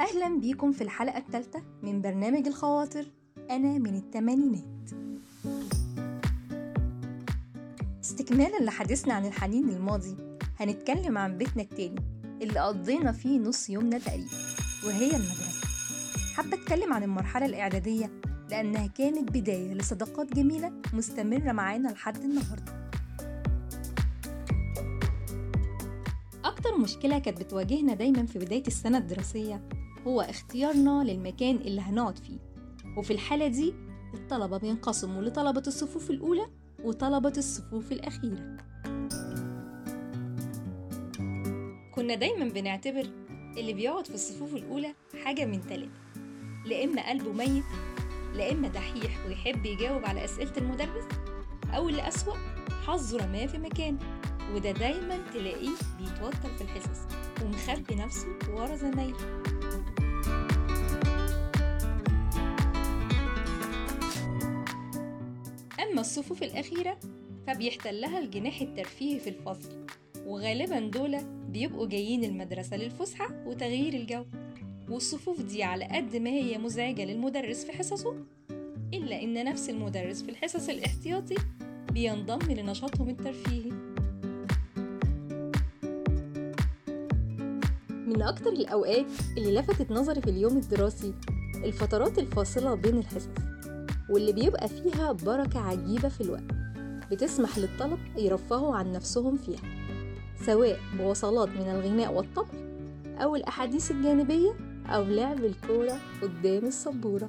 أهلا بيكم في الحلقة الثالثة من برنامج الخواطر أنا من التمانينات. استكمالا لحديثنا عن الحنين للماضي هنتكلم عن بيتنا التاني اللي قضينا فيه نص يومنا تقريبا وهي المدرسة. حابة أتكلم عن المرحلة الإعدادية لأنها كانت بداية لصداقات جميلة مستمرة معانا لحد النهاردة. أكتر مشكلة كانت بتواجهنا دايما في بداية السنة الدراسية هو اختيارنا للمكان اللي هنقعد فيه. وفي الحالة دي الطلبة بينقسموا لطلبة الصفوف الأولى وطلبة الصفوف الأخيرة. كنا دايما بنعتبر اللي بيقعد في الصفوف الأولى حاجة من تلاتة لا إما قلبه ميت لا إما دحيح ويحب يجاوب على أسئلة المدرس أو اللي أسوأ حظه رماه في مكان وده دايما تلاقيه بيتوتر في الحصص ومخبي نفسه ورا زمايله. أما الصفوف الأخيرة فبيحتلها الجناح الترفيهي في الفصل وغالبا دول بيبقوا جايين المدرسة للفسحة وتغيير الجو. والصفوف دي على قد ما هي مزعجة للمدرس في حصصه إلا إن نفس المدرس في الحصص الاحتياطي بينضم لنشاطهم الترفيهي. من أكتر الأوقات اللي لفتت نظري في اليوم الدراسي الفترات الفاصلة بين الحصص. واللي بيبقى فيها بركة عجيبة في الوقت بتسمح للطلب يرفهوا عن نفسهم فيها سواء بوصلات من الغناء والطبل أو الأحاديث الجانبية أو لعب الكورة قدام السبورة.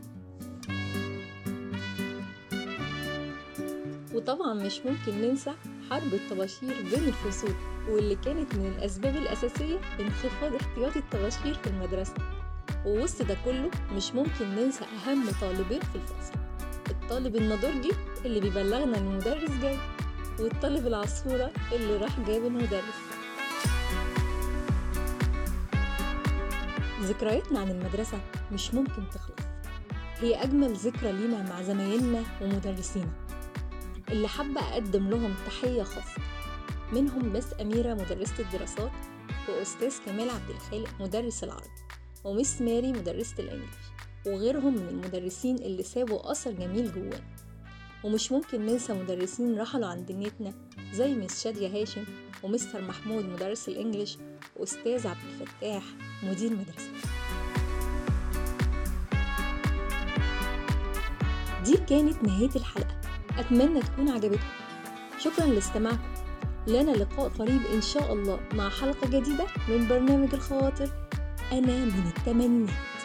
وطبعا مش ممكن ننسى حرب الطباشير بين الفصول واللي كانت من الأسباب الأساسية لانخفاض احتياطي الطباشير في المدرسة. ووسط ده كله مش ممكن ننسى أهم طالبين في الفصل. الطالب النضرجي اللي بيبلغنا المدرس جاي والطالب العصفورة اللي راح جاب المدرس ذكرياتنا عن المدرسة مش ممكن تخلص. هي أجمل ذكرى لينا مع زمايلنا ومدرسينا. اللي حابة أقدم لهم تحية خاصة. منهم مس أميرة مدرسة الدراسات وأستاذ كمال عبد الخالق مدرس العربي ومس ماري مدرسة الإنجليش. وغيرهم من المدرسين اللي سابوا أثر جميل جوانا ومش ممكن ننسى مدرسين رحلوا عن دنيتنا زي مس شادية هاشم ومستر محمود مدرس الإنجليش وأستاذ عبد الفتاح مدير مدرسة. دي كانت نهاية الحلقة. أتمنى تكون عجبتكم. شكرا لاستماعكم. لنا لقاء قريب إن شاء الله مع حلقة جديدة من برنامج الخواطر. أنا من التمانينات